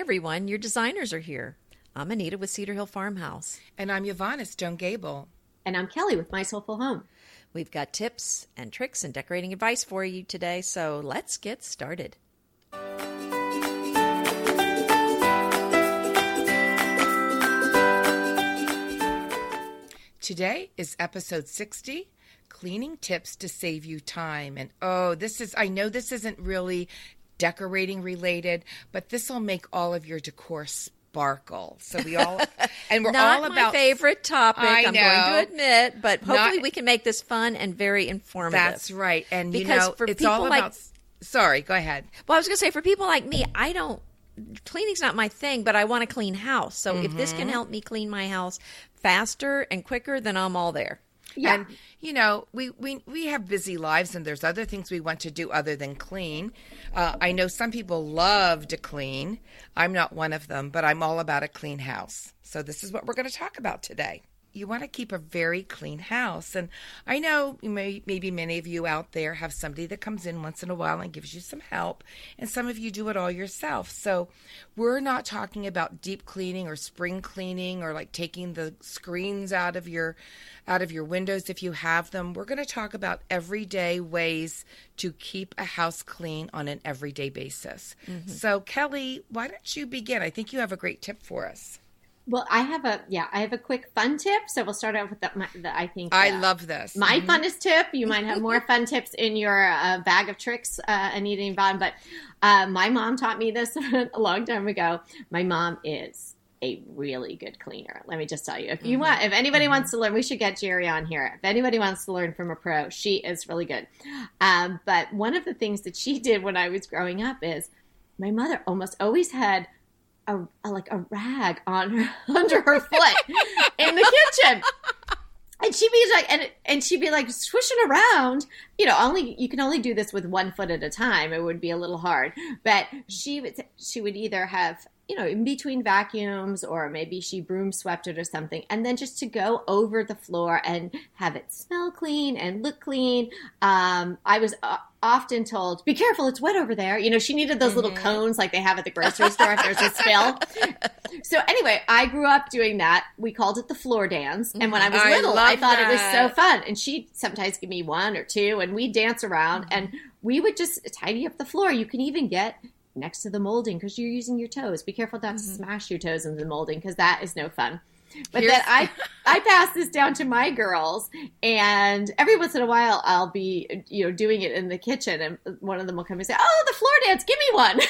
everyone, your designers are here. I'm Anita with Cedar Hill Farmhouse. And I'm Yvonne at Stone Gable. And I'm Kelly with My Soulful Home. We've got tips and tricks and decorating advice for you today, so let's get started. Today is episode 60 cleaning tips to save you time. And oh, this is, I know this isn't really decorating related, but this will make all of your decor sparkle. So we all, and we're all my about favorite topic. I am going to admit, but hopefully Not- we can make this fun and very informative. That's right. And you Because know, for it's all people like- sorry, go ahead. Well, I was going to say for people like me, I don't cleaning's not my thing, but I want a clean house. So if this Mm-hmm. can help me clean my house faster and quicker, then I'm all there. Yeah. And you know, we, we we have busy lives, and there's other things we want to do other than clean. Uh, I know some people love to clean. I'm not one of them, but I'm all about a clean house. So this is what we're going to talk about today. You want to keep a very clean house, and I know may, maybe many of you out there have somebody that comes in once in a while and gives you some help, and some of you do it all yourself. So we're not talking about deep cleaning or spring cleaning or like taking the screens out of your out of your windows if you have them. We're going to talk about everyday ways to keep a house clean on an everyday basis. Mm-hmm. So Kelly, why don't you begin? I think you have a great tip for us. Well, I have a yeah, I have a quick fun tip. So we'll start out with the, my, the I think I uh, love this. my funnest tip. You might have more fun tips in your uh, bag of tricks, uh, Anita and Yvonne, but uh, my mom taught me this a long time ago. My mom is a really good cleaner. Let me just tell you. If you want, if anybody wants to learn, we should get Jerry on here. If anybody wants to learn from a pro, she is really good. Um, but one of the things that she did when I was growing up is my mother almost always had a, a like a rag on her under her foot in the kitchen. And she'd be like, and and she'd be like swishing around. You know, only you can only do this with one foot at a time. It would be a little hard. But she would she would either have you know in between vacuums or maybe she broom swept it or something, and then just to go over the floor and have it smell clean and look clean. Um, I was uh, often told, "Be careful, it's wet over there." You know, she needed those little cones like they have at the grocery store if there's a spill. So anyway, I grew up doing that. We called it the floor dance. And when I was I little, I thought it was so fun. And she'd sometimes give me one or two, and we'd dance around and we would just tidy up the floor. You can even get next to the molding because you're using your toes. Be careful not to mm-hmm. smash your toes into the molding because that is no fun. But Here's- then I I pass this down to my girls, and every once in a while I'll be you know doing it in the kitchen, and one of them will come and say, "Oh, the floor dance, give me one."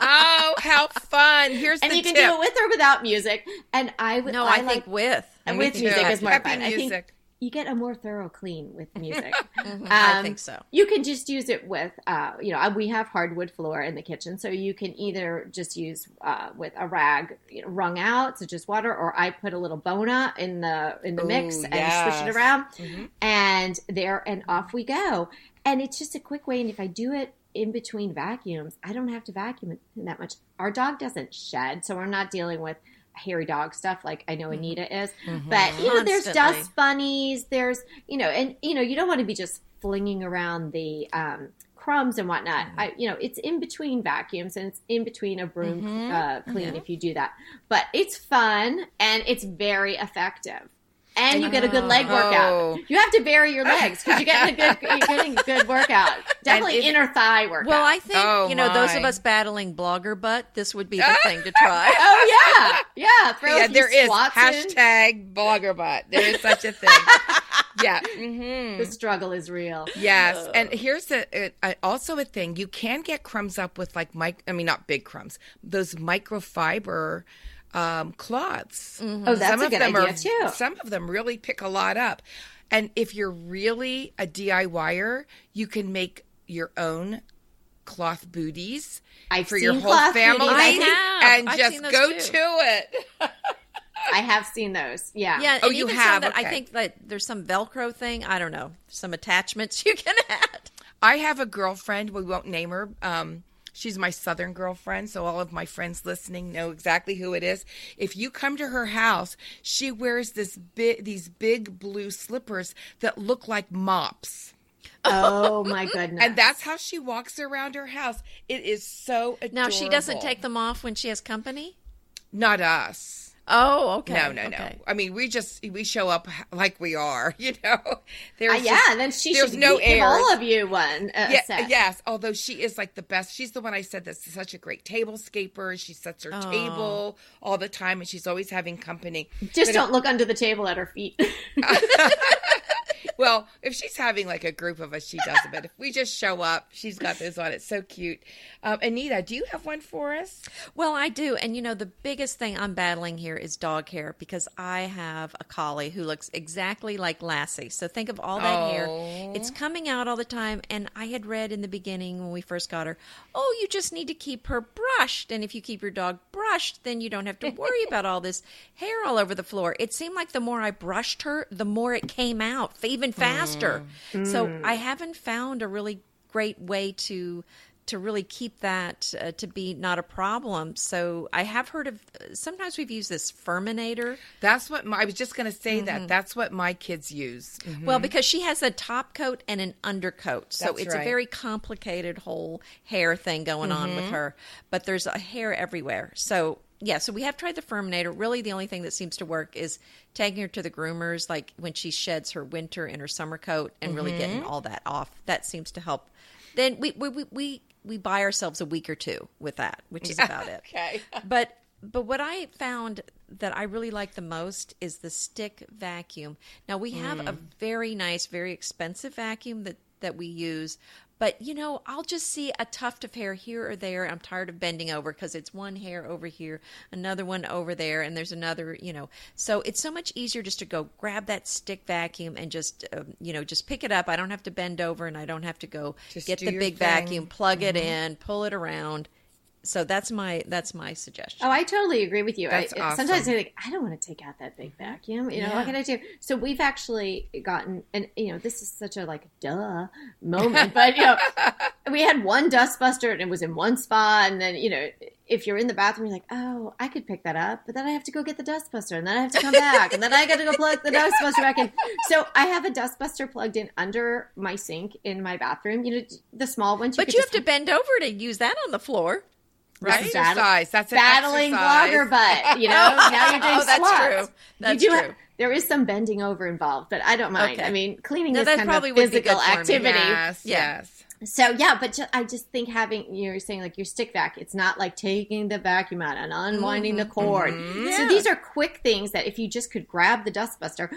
oh, how fun! Here's and you can do it with or without music. And I would No, I, like, think with. and with music is more peppy fun. I think music. You get a more thorough clean with music. I Um, think so. You can just use it with, uh, you know, we have hardwood floor in the kitchen, so you can either just use uh, with a rag you know, wrung out, so just water, or I put a little bona in the in the mix and yes. swish it around, Mhm. and there and off we go. And it's just a quick way. And if I do it in between vacuums, I don't have to vacuum that much. Our dog doesn't shed, so we're not dealing with hairy dog stuff like I know Anita is. But you know, there's dust bunnies. There's you know, and you know, you don't want to be just flinging around the um, crumbs and whatnot. I, you know, it's in between vacuums and it's in between a broom Mhm. uh, clean if you do that. But it's fun and it's very effective. And you get a good leg workout. Oh. You have to vary your legs because you're getting a good you're getting a good workout. Definitely if- inner thigh workout. Well, I think, Oh, you know, those of us battling blogger butt, this would be the thing to try. oh yeah, yeah. Throw yeah, a few there is squats in. hashtag blogger butt. There is such a thing. yeah. hmm The struggle is real. Yes, and here's a, a, also a thing: you can get crumbs up with like mic. I mean, not big crumbs; those microfiber um, cloths. Oh, that's some a of good them idea are, too. Some of them really pick a lot up, and if you're really a DIYer, you can make your own cloth booties I've for your whole family. I and I've just go too. to it. I have seen those. Yeah. Yeah, Oh, you even have? some that I think that there's some Velcro thing. I don't know, some attachments you can add. I have a girlfriend. We won't name her. Um, she's my southern girlfriend, so all of my friends listening know exactly who it is. If you come to her house, she wears this big, these big blue slippers that look like mops. Oh my goodness! And that's how she walks around her house. It is so adorable. Now she doesn't take them off when she has company. Not us. Oh, okay. No, no, okay. no. I mean, we just we show up like we are, you know. There's Uh, yeah, just- and then she there's no gi- give all of you one. Uh, Yeah, yes. Although she is like the best. She's the one I said that's such a great table scaper. She sets her Oh. table all the time, and she's always having company. Just But don't look under the table at her feet. Well, if she's having like a group of us, she doesn't. But if we just show up, she's got this on. It's so cute. Um, Anita, do you have one for us? Well, I do. And you know, the biggest thing I'm battling here is dog hair because I have a collie who looks exactly like Lassie. So think of all that hair. Oh. It's coming out all the time. And I had read in the beginning when we first got her, oh, you just need to keep her brushed. And if you keep your dog brushed, then you don't have to worry about all this hair all over the floor. It seemed like the more I brushed her, the more it came out even faster. So I haven't found a really great way to to really keep that uh, to be not a problem. So I have heard of sometimes we've used this Furminator. That's what my, I was just going to say. Mm-hmm. That that's what my kids use. Well, because she has a top coat and an undercoat. So That's it's a very complicated whole hair thing going on with her. But there's a hair everywhere. So yeah, so we have tried the Furminator. Really the only thing that seems to work is taking her to the groomers like when she sheds her winter and her summer coat and really mm-hmm. getting all that off. That seems to help. Then we we we we, we buy ourselves a week or two with that, which is about it. Okay. But but what I found that I really like the most is the stick vacuum. Now we have a mm. very nice, very expensive vacuum that that we use. But you know, I'll just see a tuft of hair here or there. I'm tired of bending over because it's one hair over here, another one over there, and there's another. You know, so it's so much easier just to go grab that stick vacuum and just um, you know just pick it up. I don't have to bend over, and I don't have to go Just get the big thing. vacuum, plug it in, pull it around. So that's my that's my suggestion. Oh, I totally agree with you. That's I, awesome. Sometimes I think I don't want to take out that big vacuum. You know, Yeah. what can I do? So we've actually gotten, and you know, this is such a like duh moment, but you know, we had one dustbuster and it was in one spot, and then you know, if you're in the bathroom, you're like, oh, I could pick that up, but then I have to go get the dustbuster, and then I have to come back, and then I got to go plug the dustbuster back in. So I have a dustbuster plugged in under my sink in my bathroom. You know, the small ones. But you have to bend over to use that on the floor. Right? Exercise. That's an battling exercise. blogger butt. You know, now you're doing Oh, that's squats. true. That's you do true. Have, there is some bending over involved, but I don't mind. Okay. I mean, cleaning No, is kind probably of physical good for me. activity. Yes. Yeah. Yes. So yeah, but ju- I just think having you know saying like your stick vac, it's not like taking the vacuum out and unwinding the cord. Mm-hmm. So these are quick things that if you just could grab the dustbuster,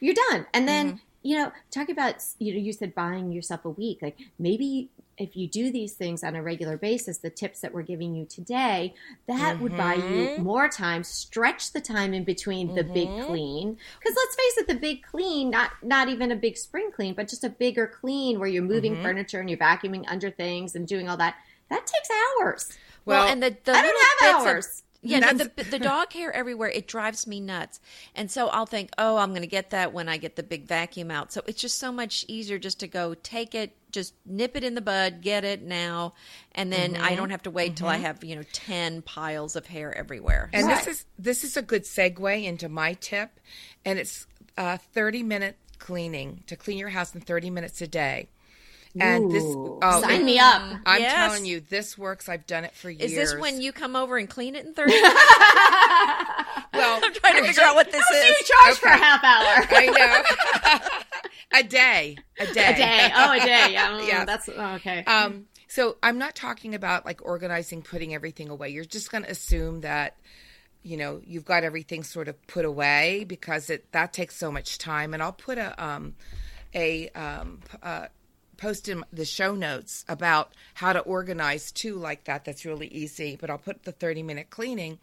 you're done. And then Mm-hmm. you know, talking about you know, you said buying yourself a week. Like maybe if you do these things on a regular basis, the tips that we're giving you today, that would buy you Mm-hmm. more time, stretch the time in between the big clean. Because let's face it, the big clean, not not even a big spring clean, but just a bigger clean where you're moving Mm-hmm. furniture and you're vacuuming under things and doing all that. That takes hours. Well, Well, and the, the I don't have bits of- hours. yeah, no, the, the dog hair everywhere, it drives me nuts. And so I'll think, oh, I'm going to get that when I get the big vacuum out. So it's just so much easier just to go take it, just nip it in the bud, get it now. And then Mm-hmm. I don't have to wait till I have, you know, 10 piles of hair everywhere. And Right. this is this is a good segue into my tip, and it's uh, thirty minute cleaning to clean your house in thirty minutes a day. And this, oh, sign it- me up. I'm Yes. telling you, this works. I've done it for years. Is this when you come over and clean it in 30 minutes? Well, I'm trying to figure out what this is. You is. charge for a half hour. I know. a day, a day, a day. Oh, a day. Yeah, mm, Yes. that's oh, okay. Um, so I'm not talking about like organizing, putting everything away. You're just going to assume that, you know, you've got everything sort of put away because it that takes so much time. And I'll put a um, a um, uh, post in the show notes about how to organize too like that. That's really easy. But I'll put the 30 minute cleaning,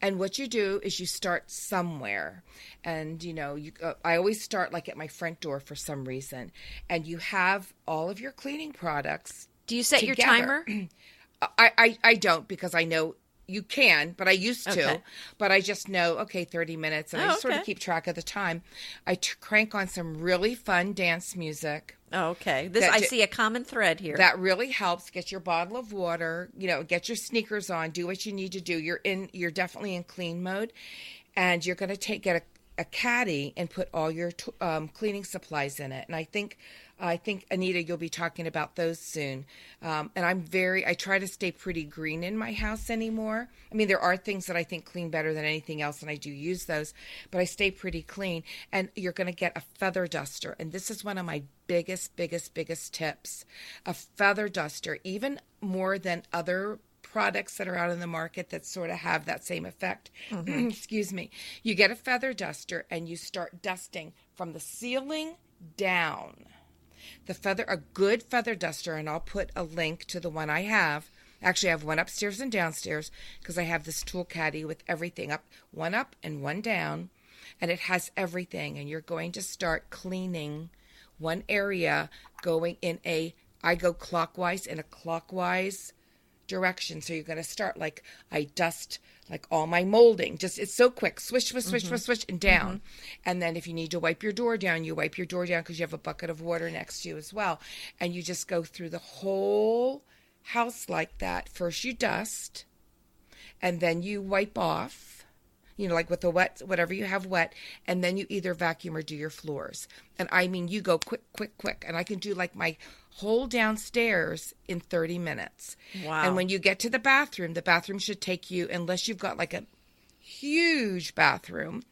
and what you do is you start somewhere, and you know, you uh, I always start like at my front door for some reason, and you have all of your cleaning products Do you set your timer? I, I, I don't because I know you can, but I used to. Okay. But I just know, okay, 30 minutes, and I Oh, just sort of keep track of the time. I t- crank on some really fun dance music. Oh, okay. This I see a common thread here. That really helps. Get your bottle of water, you know, get your sneakers on, do what you need to do. You're in, you're definitely in clean mode, and you're going to take get a a caddy and put all your t- um, cleaning supplies in it. And I think I think Anita, you'll be talking about those soon. Um, and I'm very I try to stay pretty green in my house anymore. I mean, there are things that I think clean better than anything else, and I do use those, but I stay pretty clean. And you're going to get a feather duster, and this is one of my biggest, biggest, biggest tips. A feather duster, even more than other products that are out in the market that sort of have that same effect. Excuse me. You get a feather duster and you start dusting from the ceiling down. The feather, a good feather duster, and I'll put a link to the one I have. Actually, I have one upstairs and downstairs because I have this tool caddy with everything up, one up and one down, and it has everything. And you're going to start cleaning one area, going in a, I go clockwise in a clockwise direction. So you're going to start like I dust like all my molding. Just it's so quick. Swish, swish, swish, swish, mm-hmm. swish, and down. Mm-hmm. And then if you need to wipe your door down, you wipe your door down because you have a bucket of water next to you as well. And you just go through the whole house like that. First you dust, and then you wipe off. You know, like with the wet, whatever you have wet, and then you either vacuum or do your floors. And I mean, you go quick, quick, quick. And I can do like my whole downstairs in 30 minutes. Wow. And when you get to the bathroom, the bathroom should take you, unless you've got like a huge bathroom,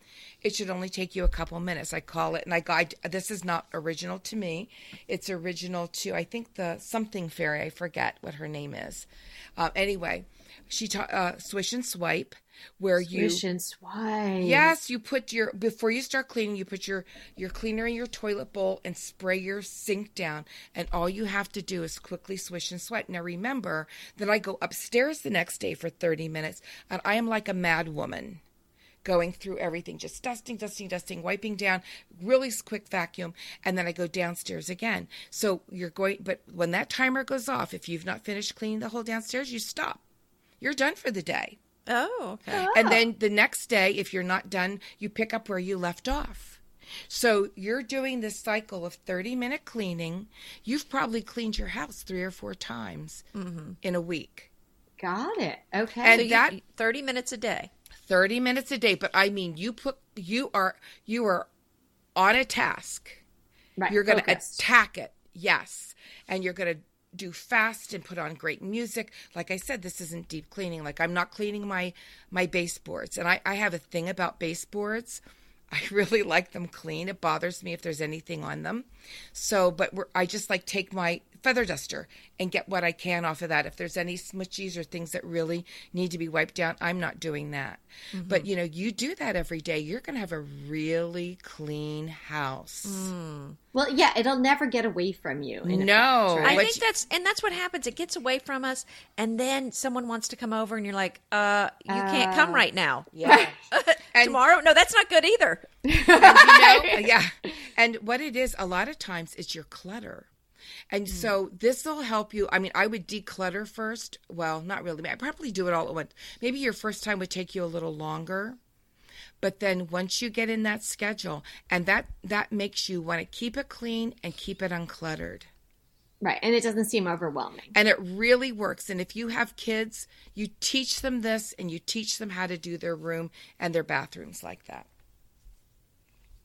it should only take you a couple minutes. I call it, and I got this is not original to me. It's original to I think the something fairy. I forget what her name is. Uh, anyway, she taught uh, swish and swipe, where you Swish and swipe. Yes, you put your before you start cleaning, you put your your cleaner in your toilet bowl and spray your sink down, and all you have to do is quickly swish and swipe. Now remember that I go upstairs the next day for 30 minutes, and I am like a mad woman going through everything, just dusting, dusting, dusting, wiping down, really quick vacuum, and then I go downstairs again. So you're going, but when that timer goes off, if you've not finished cleaning the whole downstairs, you stop. You're done for the day. Oh, okay. And ah. then the next day, if you're not done, you pick up where you left off. So you're doing this cycle of 30 minute cleaning. You've probably cleaned your house three or four times mm-hmm. in a week. Got it. Okay. And So you- that 30 minutes a day. 30 minutes a day, but I mean you put you are you are on a task. right. You're going to attack it. Yes. And you're going to do fast and put on great music. Like I said, this isn't deep cleaning. Like I'm not cleaning my my baseboards. And I, I have a thing about baseboards. I really like them clean. It bothers me if there's anything on them. So, but I just like take my feather duster and get what I can off of that. If there's any smutchies or things that really need to be wiped down, I'm not doing that. Mm-hmm. But you know, you do that every day, you're going to have a really clean house. Mm. Well, yeah, it'll never get away from you. in No. effect, right? I think that's and that's what happens. It gets away from us, and then someone wants to come over, and you're like, "Uh, you can't come uh. right now. Yeah. And- Tomorrow? No, that's not good either." And you know, yeah. And what it is, a lot of times it's your clutter. And mm. so this will help you. I mean, I would declutter first. Well, not really. I probably do it all at once. Maybe your first time would take you a little longer. But then once you get in that schedule, and that that makes you want to keep it clean and keep it uncluttered. right. And it doesn't seem overwhelming. And it really works. And if you have kids, you teach them this and you teach them how to do their room and their bathrooms like that.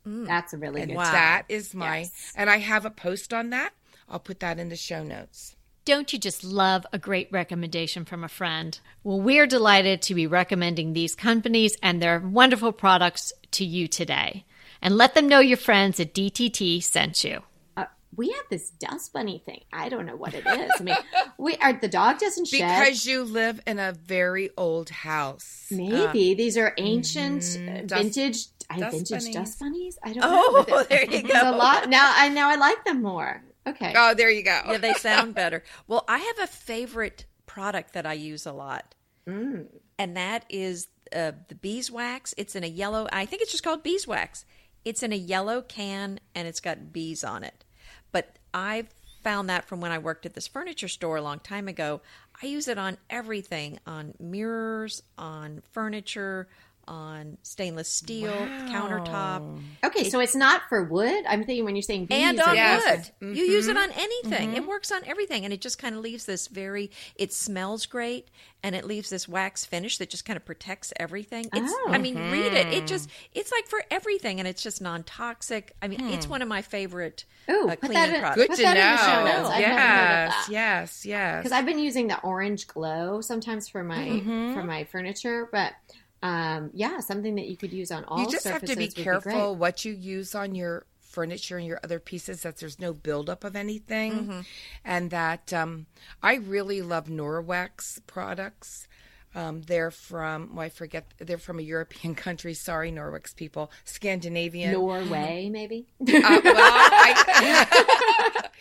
Mm. Mm. That's a really And good. Wow. that is my, Yes. and I have a post on that. I'll put that in the show notes. Don't you just love a great recommendation from a friend? Well, we're delighted to be recommending these companies and their wonderful products to you today. And let them know your friends at DTT sent you. Uh, we have this dust bunny thing. I don't know what it is. I mean, we are the dog doesn't shed. Because you live in a very old house. Maybe these are ancient, uh, dust- vintage, I dust vintage bunnies. dust bunnies. I don't Oh, know. there you There's a lot now. I now I like them more. Okay. Oh, there you go. Yeah, they sound better. Well, I have a favorite product that I use a lot, Mm. and that is uh, the beeswax. It's in a yellow. I think it's just called beeswax. It's in a yellow can, and it's got bees on it. But I've found that from when I worked at this furniture store a long time ago. I use it on everything: on mirrors, on furniture, on stainless steel countertop, Okay, so it's not for wood. I'm thinking when you're saying bees and on Yes. wood. You use it on anything. It works on everything, and it just kind of leaves this very. It smells great, and it leaves this wax finish that just kind of protects everything. It's. Oh. I mean, read it. It just. It's like for everything, and it's just non toxic. I mean, it's one of my favorite Ooh, uh, put cleaning that in- products. Good Put to know. the show notes. I've never heard of yes, yes, yes. because I've been using the Orange Glo sometimes for my Mm-hmm. for my furniture, but um, yeah, something that you could use on all. you just have to be careful great. what you use on your furniture and your other pieces that there's no buildup of anything Mm-hmm. and that um, i really love norwex products um, they're from well, i forget they're from a european country sorry norwex people scandinavian Norway, maybe. Uh, well, I,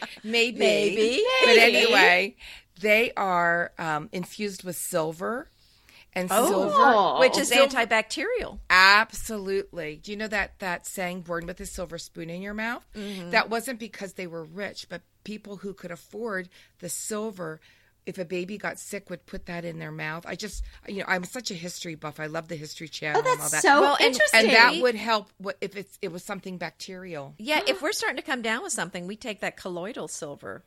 maybe, Maybe. But anyway, they are um, infused with silver, and oh. silver Oh. which is Silver- antibacterial. Absolutely. Do you know that that saying "born with a silver spoon in your mouth"? Mm-hmm. That wasn't because they were rich, but people who could afford the silver. If a baby got sick, would put that in their mouth. I just, you know, I'm such a history buff. I love the History Channel Oh, and all that's that. so Well, and- interesting. and that would help if it's it was something bacterial. Yeah, if we're starting to come down with something, we take that colloidal silver.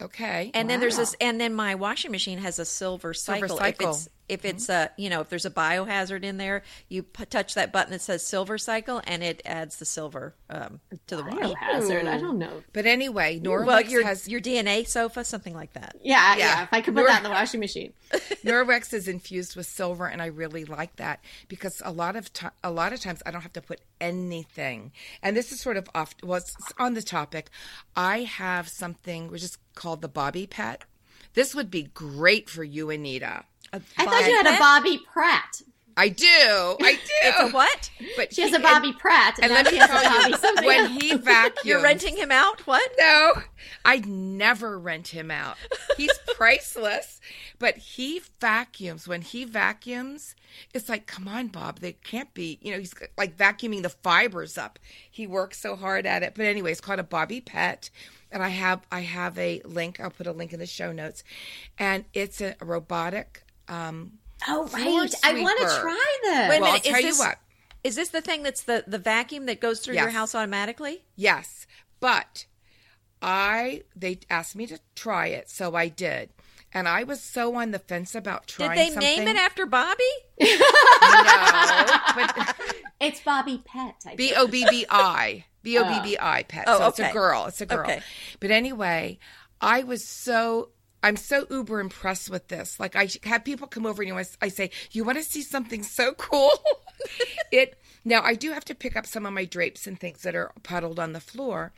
Okay. And then there's this, and then my washing machine has a silver cycle. cycle. If it's if it's a you know if there's a biohazard in there, you p- touch that button that says silver cycle, and it adds the silver um, to the wash. Biohazard. I don't know. but anyway, Norwex Well, your has your DNA sofa, something like that. Yeah, Yeah. yeah. If I could put Nor- that in the washing machine. Norwex is infused with silver, and I really like that because a lot of ti a lot of times I don't have to put anything. And this is sort of off was on the topic. I have something which is called the Bobby Pet. This would be great for you, Anita. I thought you had a Bobby Pratt. I do, I do. It's a what? But She has he- a Bobby Pratt, and, And, let she has a Bobby you, something. when he vacuums, You're renting him out? What? No, I'd never rent him out. He's priceless. But he vacuums. When he vacuums, it's like, come on, Bob. They can't be, you know, he's like vacuuming the fibers up. He works so hard at it. But anyway, it's called a Bobby Pet. And I have I have a link. I'll put a link in the show notes. And it's a robotic um oh, right. I want to try this. Wait a well, I'll minute, is you this- what. Is this the thing that's the the vacuum that goes through your house automatically? Yes, but I they asked me to try it, so I did. And I was so on the fence about trying. Did they something. name it after Bobby? No, but it's Bobby Pet. I B O B B I. B O B B I pet. Oh, so it's a girl. It's a girl. Okay. But anyway, I was so I'm so uber impressed with this. Like I have people come over and I, say, "You want to see something so cool?" it now I do have to pick up some of my drapes and things that are puddled on the floor,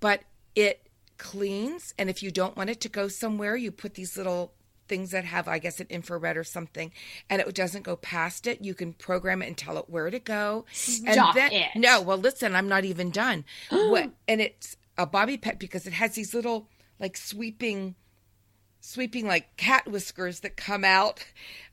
but it cleans and if you don't want it to go somewhere, you put these little things that have I guess an infrared or something and it doesn't go past it. You can program it and tell it where to go. And Stop then it. no, well listen, I'm not even done. what and it's a bobby pet because it has these little like sweeping sweeping like cat whiskers that come out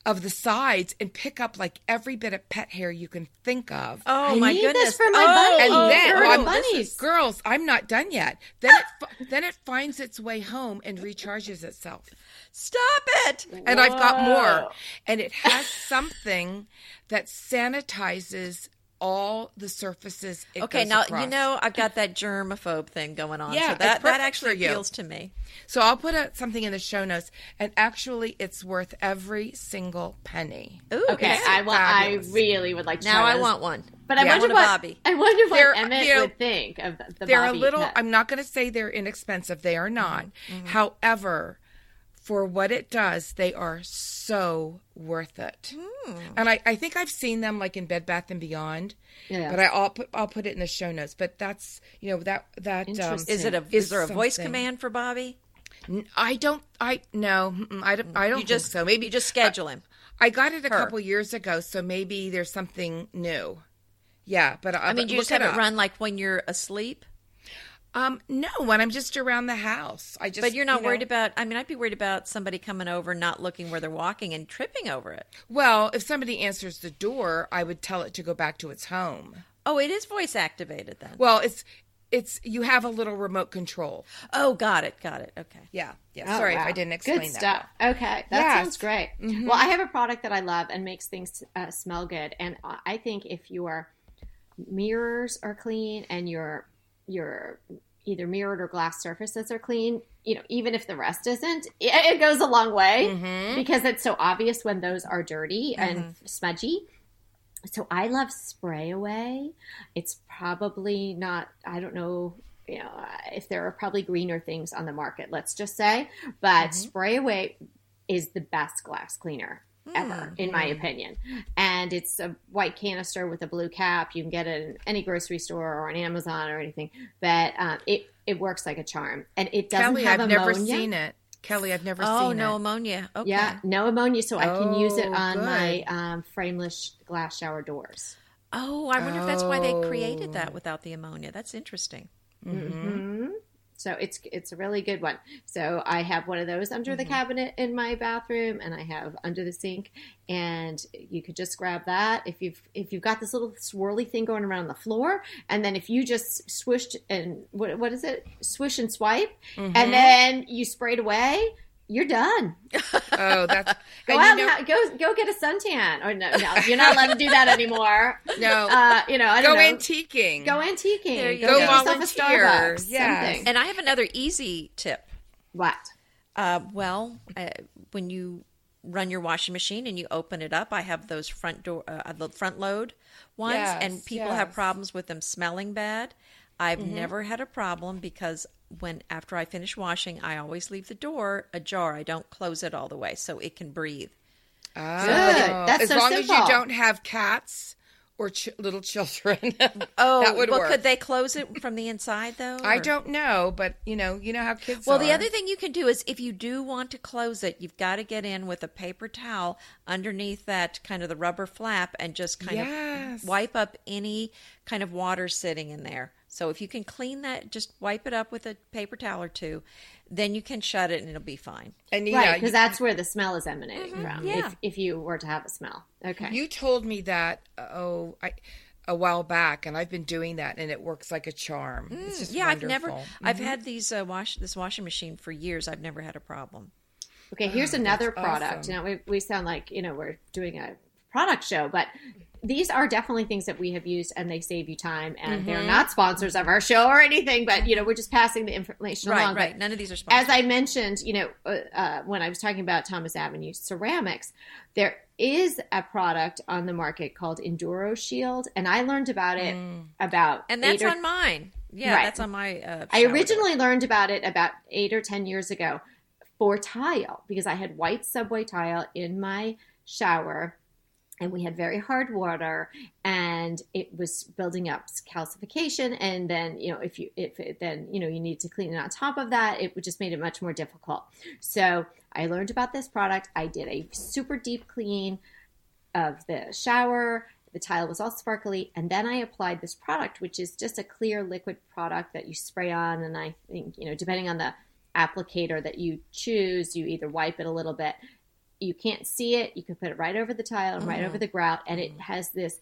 of the sides and pick up like every bit of pet hair you can think of. Oh I my need goodness! this for my oh, bunny. And oh, then, Bird well, and I'm- bunnies. girls, I'm not done yet. Then it then it finds its way home and recharges itself. stop it! And I've got more. And it has something that sanitizes all the surfaces. It Okay, goes now across. you know I've got that germaphobe thing going on. Yeah, so that that actually for appeals to me. So I'll put a, something in the show notes, and actually, it's worth every single penny. Ooh, Okay, I want. I really would like to. now try I want one. But I Yeah. wonder I want a what Bobby. I wonder what They're- Emmett you know, would think of the, the they're Bobby a little pet. i'm not going to say they're inexpensive they are not Mm-hmm. however for what it does they are so worth it Hmm. and I, I think i've seen them like in bed bath and beyond Yeah. but I, i'll put i'll put it in the show notes but that's you know that that um, Is it a? is Is there a voice command for Bobby? i don't i no i don't i don't You just think so maybe you just schedule him. i got it a her. couple years ago so maybe there's something new yeah but I mean, do you just have it run like when you're asleep? Um no when i'm just around the house i just But you're not you know- worried about. I mean, I'd be worried about somebody coming over, not looking where they're walking, and tripping over it. Well, if somebody answers the door, I would tell it to go back to its home. Oh, it is voice activated then. Well, it's it's you have a little remote control. Oh, got it, got it. Okay. Yeah, yeah. Oh, Sorry if. I didn't explain good that. stuff. Okay, that Yes. sounds great. Well, I have a product that I love and makes things uh, smell good, and I I think if your mirrors are clean and your your either mirrored or glass surfaces are clean, you know, even if the rest isn't, it, it goes a long way Mm-hmm. because it's so obvious when those are dirty and smudgy. So I love Sprayway. It's probably not. I don't know. You know, if there are probably greener things on the market, let's just say, but Sprayway is the best glass cleaner ever, in my opinion. And it's a white canister with a blue cap. You can get it in any grocery store or on Amazon or anything, but um, it it works like a charm, and it doesn't Kelly, have I've ammonia. never seen it. Kelly, I've never Oh, seen no it. Oh, no ammonia. Okay. Yeah, no ammonia, so I can use it Oh, on my um, frameless glass shower doors. Oh, I wonder if that's why they Oh. created that without the ammonia. That's interesting. hmm So it's it's a really good one. So I have one of those under the mm-hmm. cabinet in my bathroom, and I have under the sink, and you could just grab that if you've if you've got this little swirly thing going around the floor, and then if you just swished and what what is it? Swish and swipe, and mm-hmm. then you sprayed away. You're done. Oh, that's Go out, you know, and ha- go go get a suntan. Or no, no, you're not allowed to do that anymore. no. Uh, you know, I go don't know. antiquing. Go antiquing. There you go go. get yourself a volunteer. Starbucks. Yes. Something. And I have another easy tip. What? Uh, well, uh, when you run your washing machine and you open it up, I have those front door, uh, the front load ones, Yes, and people have problems with them smelling bad. I've mm-hmm. never had a problem because when after I finish washing, I always leave the door ajar. I don't close it all the way so it can breathe. Oh, That's as so long as you don't have cats or ch- little children. Oh, that would well, work. could they close it from the inside though? I or- don't know, but you know, you know how kids. Well, are. the other thing you can do is if you do want to close it, you've got to get in with a paper towel underneath that kind of the rubber flap and just kind Yes. of wipe up any kind of water sitting in there. So if you can clean that, just wipe it up with a paper towel or two, then you can shut it and it'll be fine. and Right, yeah, because you, that's where the smell is emanating from. Mm-hmm. yeah. If, if you were to have a smell. Okay. you told me that oh, I, a while back, and I've been doing that, and it works like a charm. it's just Mm, yeah, I've never. wonderful. I've had these uh, wash this washing machine for years. I've never had a problem. Okay, here's another product. awesome. Now we, we sound like you know we're doing a product show, but these are definitely things that we have used and they save you time. And they're Mm-hmm. not sponsors of our show or anything, but you know we're just passing the information Right, along. But right. None of these are sponsored. as I mentioned, you know, uh, uh, when I was talking about Thomas Avenue ceramics, there is a product on the market called Enduro Shield, and I learned about it about and that's or- on mine. Yeah, Right. that's on my. Uh, I shower door. originally learned about it about eight or ten years ago for tile because I had white subway tile in my shower and we had very hard water and it was building up calcification and then you know if you if it, then you know you need to clean it on top of that it just made it much more difficult. So i learned about this product. I did a super deep clean of the shower. The tile was all sparkly and then i applied this product which is just a clear liquid product that you spray on and i think you know depending on the applicator that you choose you either wipe it a little bit you can't see it. You can put it right over the tile and right over uh-huh. the grout and it uh-huh. has this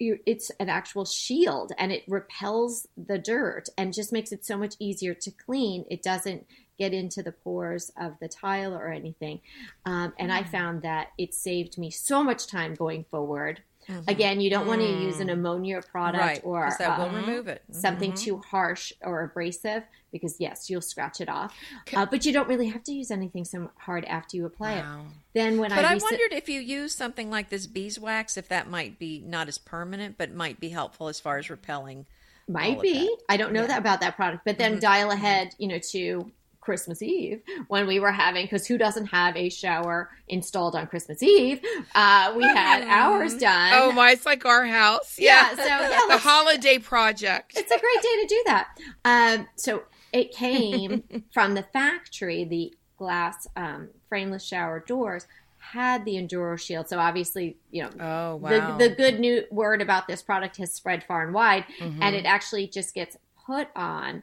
it's an actual shield and it repels the dirt and just makes it so much easier to clean. It doesn't get into the pores of the tile or anything. Um, and i mm. found that it saved me so much time going forward Mm-hmm. again you don't want to use an mm. ammonia product right, or that will um, remove it. Um, something mm-hmm. too harsh or abrasive because yes you'll scratch it off uh, but you don't really have to use anything so hard after you apply Wow. it then when But i, I, wondered if you use something like this beeswax, if that might be not as permanent, but might be helpful as far as repelling. Might be. I don't know that about that product. But then mm-hmm. dial ahead, you know, to Christmas Eve when we were having because who doesn't have a shower installed on Christmas Eve? Uh, we had ours done. Oh my, it's like our house. Yeah, Yeah, so, yeah, the holiday project. it's a great day to do that. Um, so it came from the factory. The glass um, frameless shower doors had the Enduro Shield. So obviously, you know, Oh wow. the, the good new word about this product has spread far and wide, Mm-hmm. and it actually just gets put on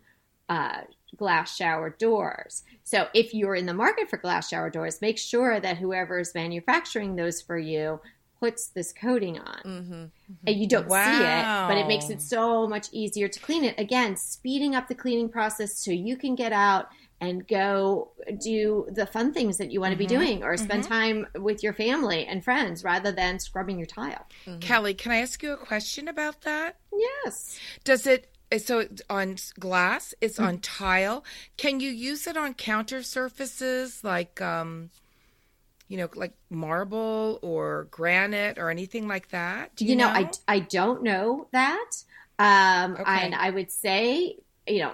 uh, glass shower doors. So if you're in the market for glass shower doors, make sure that whoever is manufacturing those for you puts this coating on. Mm-hmm. Mm-hmm. And you don't see it, but it makes it so much easier to clean it. Again, speeding up the cleaning process so you can get out and go do the fun things that you want to be mm-hmm. doing or spend time with your family and friends rather than scrubbing your tile. Kelly, can I ask you a question about that? Yes. Does it so it's on glass? It's on tile. Can you use it on counter surfaces like um you know, like marble or granite or anything like that? Do You, you, know, I, I don't know that. Um, Okay. And I would say, you know,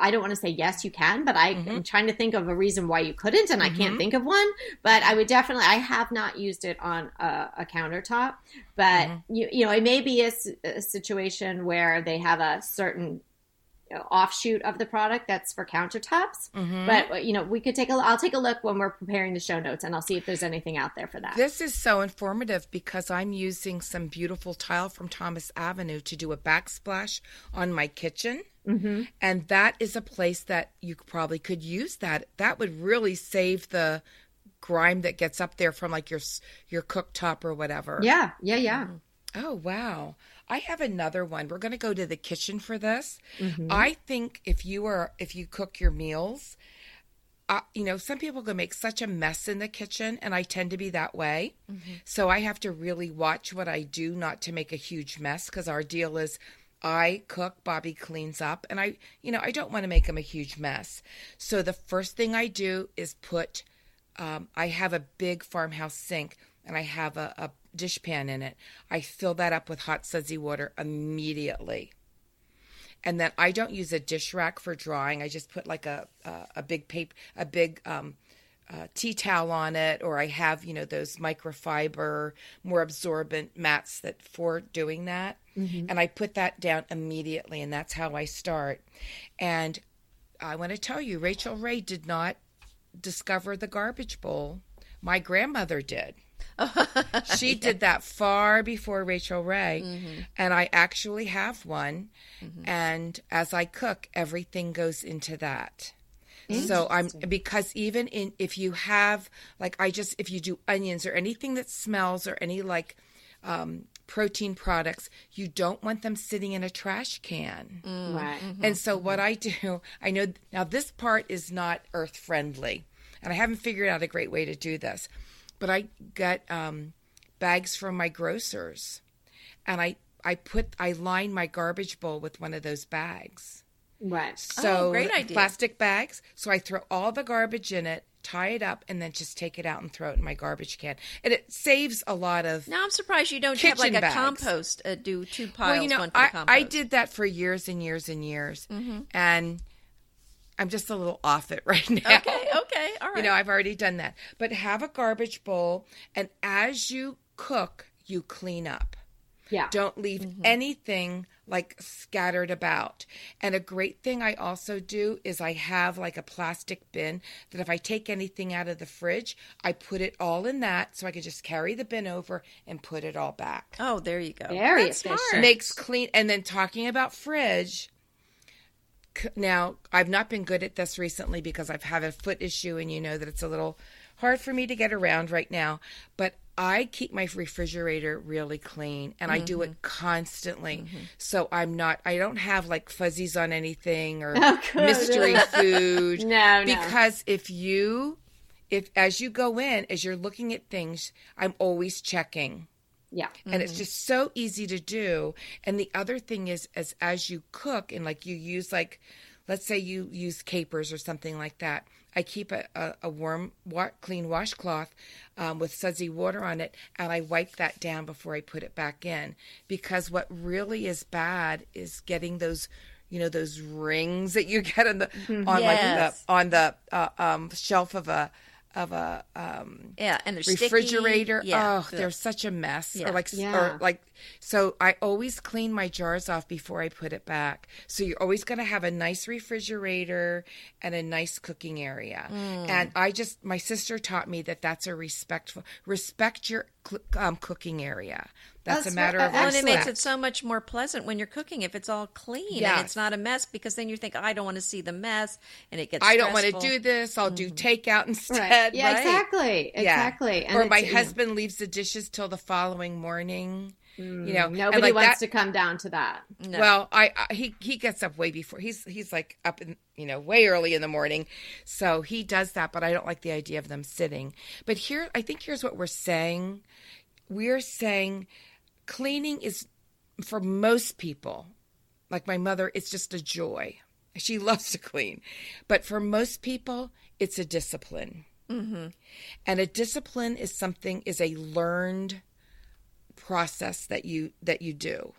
I don't want to say yes, you can, but I, Mm-hmm. am trying to think of a reason why you couldn't, and I can't think of one. But I would definitely, I have not used it on a, a countertop, but Mm-hmm. you, you know, it may be a situation where they have a certain offshoot of the product that's for countertops. Mm-hmm. But you know, we could take a. I'll take a look when we're preparing the show notes, and I'll see if there's anything out there for that. This is so informative because I'm using some beautiful tile from Thomas Avenue to do a backsplash on my kitchen. Mm-hmm. And that is a place that you probably could use that. That would really save the grime that gets up there from like your your cooktop or whatever. yeah, yeah, yeah. Oh, wow. I have another one. We're going to go to the kitchen for this. Mm-hmm. I think if you are if you cook your meals, uh, you know, some people can make such a mess in the kitchen, and I tend to be that way. So I have to really watch what I do not to make a huge mess because our deal is I cook, Bobby cleans up, and I, you know, I don't want to make him a huge mess. So the first thing I do is put, um, I have a big farmhouse sink and I have a, a dishpan in it. I fill that up with hot sudsy water immediately and then I don't use a dish rack for drying. I just put like a a, a big paper, a big um, uh, tea towel on it, or I have you know those microfiber, more absorbent mats that for doing that, and I put that down immediately, and that's how I start. And I want to tell you, Rachael Ray did not discover the garbage bowl. My grandmother did. she did that far before Rachael Ray. Mm-hmm. And I actually have one. Mm-hmm. And as I cook, everything goes into that. So I'm because even in if you have like I just if you do onions or anything that smells or any like um, protein products, you don't want them sitting in a trash can. Mm. Right. Mm-hmm. And so what I do, I know now this part is not earth friendly, and I haven't figured out a great way to do this, but I get um, bags from my grocers, and I I put I line my garbage bowl with one of those bags. Right. So Oh, great idea. plastic bags. So I throw all the garbage in it, tie it up, and then just take it out and throw it in my garbage can, and it saves a lot of. Now I'm surprised you don't have like Kitchen a compost. Uh, do two piles, well, you know, I, compost. I did that for years and years and years, and I'm just a little off it right now. Okay, okay, all right. You know, I've already done that. But have a garbage bowl, and as you cook, you clean up. Yeah. Don't leave Mm-hmm. anything like scattered about. And a great thing I also do is I have like a plastic bin that if I take anything out of the fridge, I put it all in that so I can just carry the bin over and put it all back. oh, there you go. Very That's efficient. smart. Makes clean. And then talking about fridge, c- now I've not been good at this recently because I've had a foot issue and you know that it's a little hard for me to get around right now. But I keep my refrigerator really clean and I do it mm-hmm. constantly. Mm-hmm. So I'm not, I don't have like fuzzies on anything or Oh, mystery food. No, no. Because if you, if as you go in, as you're looking at things, I'm always checking Yeah. and it's just so easy to do and the other thing is as as you cook and like you use like let's say you use capers or something like that i keep a, a, a warm wa- clean washcloth um, with sudsy water on it and i wipe that down before i put it back in because what really is bad is getting those you know those rings that you get on the on like Yes. the on the uh, um, shelf of a of a um, Yeah, and they're sticky. refrigerator. Yeah. Oh, they're such a mess. Yeah. Or like, Yeah. or like, so I always clean my jars off before I put it back. So you're always going to have a nice refrigerator and a nice cooking area. Mm. And I just, my sister taught me that that's a respectful, respect your cl- um, cooking area. That's, That's a matter right. of Well, and it makes it so much more pleasant when you're cooking if it's all clean and it's not a mess because then you think I don't want to see the mess and it gets. I don't want to do this. I'll do takeout instead. Right. Yeah, right? exactly. Yeah. Exactly. And or my it's, you know, husband leaves the dishes till the following morning. You know, and Nobody like wants that- to come down to that. No. Well, I, I he he gets up way before he's he's like up in you know way early in the morning, so he does that. But I don't like the idea of them sitting. But here, I think here's what we're saying: we're saying cleaning is for most people, like my mother, it's just a joy. She loves to clean, but for most people, it's a discipline. Mm-hmm. And a discipline is something is a learned process that you that you do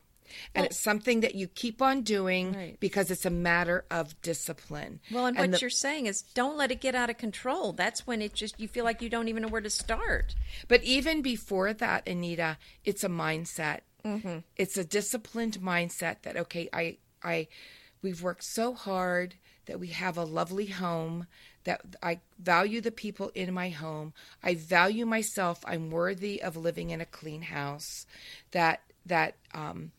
and it's something that you keep on doing Right. because it's a matter of discipline Well, and what the- you're saying is don't let it get out of control. That's when it just you feel like you don't even know where to start. but even before that anita it's a mindset mm-hmm. it's a disciplined mindset that okay i i we've worked so hard that we have a lovely home that i value the people in my home. I value myself. I'm worthy of living in a clean house that that um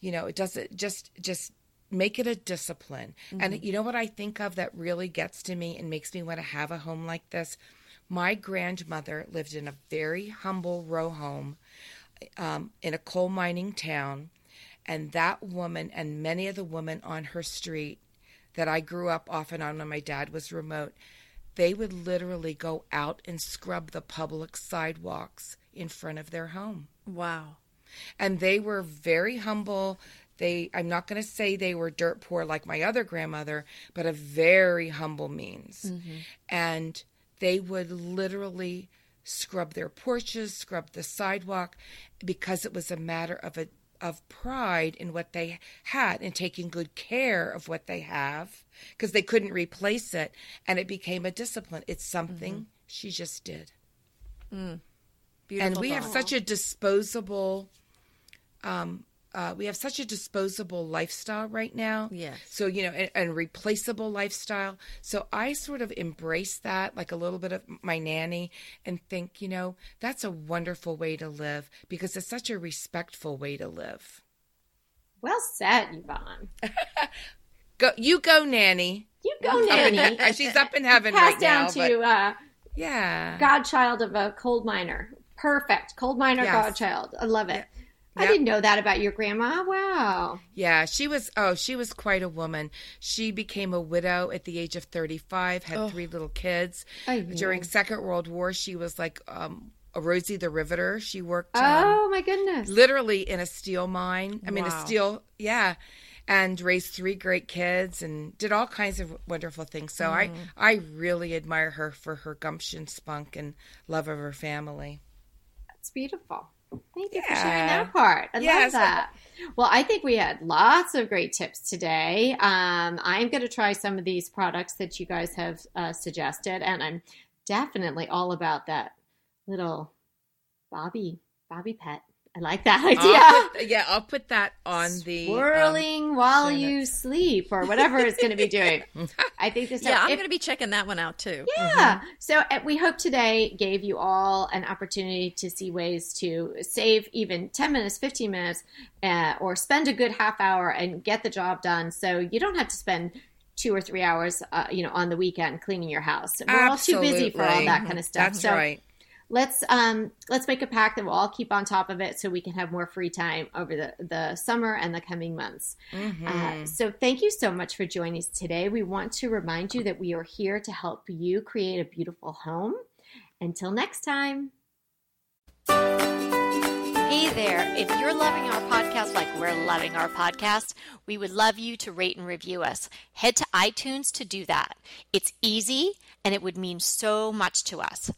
you know it doesn't just just make it a discipline. And you know what i think of that really gets to me and makes me want to have a home like this? My grandmother lived in a very humble row home um, in a coal mining town and that woman and many of the women on her street that i grew up off and on when my dad was remote they would literally go out and scrub the public sidewalks in front of their home. Wow. and they were very humble. They i'm not going to say they were dirt poor like my other grandmother but a very humble means. Mm-hmm. And they would literally scrub their porches scrub the sidewalk because it was a matter of a of pride in what they had and taking good care of what they have because they couldn't replace it and it became a discipline. It's something she just did. Beautiful. and we have such a disposable um uh, we have such a disposable lifestyle right now. Yes. So, you know, and, and replaceable lifestyle. So I sort of embrace that like a little bit of my nanny and think, you know, that's a wonderful way to live because it's such a respectful way to live. Well said, Yvonne. Go, you go, nanny. You go, Nanny. he- she's up in heaven Pass right down now. to but uh, yeah. godchild of a coal miner. Perfect. Coal miner Yes. godchild. I love it. I didn't know that about your grandma. Wow. Yeah, she was. Oh, she was quite a woman. She became a widow at the age of thirty-five. Had three little kids. During. Second World War, she was like um, a Rosie the Riveter. She worked um, Oh my goodness. literally in a steel mine. I mean, a steel. Yeah, and raised three great kids and did all kinds of wonderful things. So I, I really admire her for her gumption, spunk, and love of her family. That's beautiful. Thank you for sharing that part. I Yes. love that. Well, I think we had lots of great tips today. Um, I'm going to try some of these products that you guys have uh, suggested, and I'm definitely all about that little Bobby Bobby pet. I like that idea. I'll put- yeah, I'll put that on the um, while show you notes. sleep, or whatever it's going to be doing. I think this. Yeah, I'm going to be checking that one out too. Yeah. So uh, we hope today gave you all an opportunity to see ways to save even 10 minutes, 15 minutes, uh, or spend a good half hour and get the job done. So you don't have to spend two or three hours, uh, you know, on the weekend cleaning your house. We're all too busy for all that kind of stuff. That's so right. Let's um let's make a pact that we'll all keep on top of it so we can have more free time over the the summer and the coming months. Mm-hmm. Uh, so thank you so much for joining us today. We want to remind you that we are here to help you create a beautiful home. Until next time. Hey there. If you're loving our podcast like we're loving our podcast, we would love you to rate and review us. Head to iTunes to do that. It's easy and it would mean so much to us.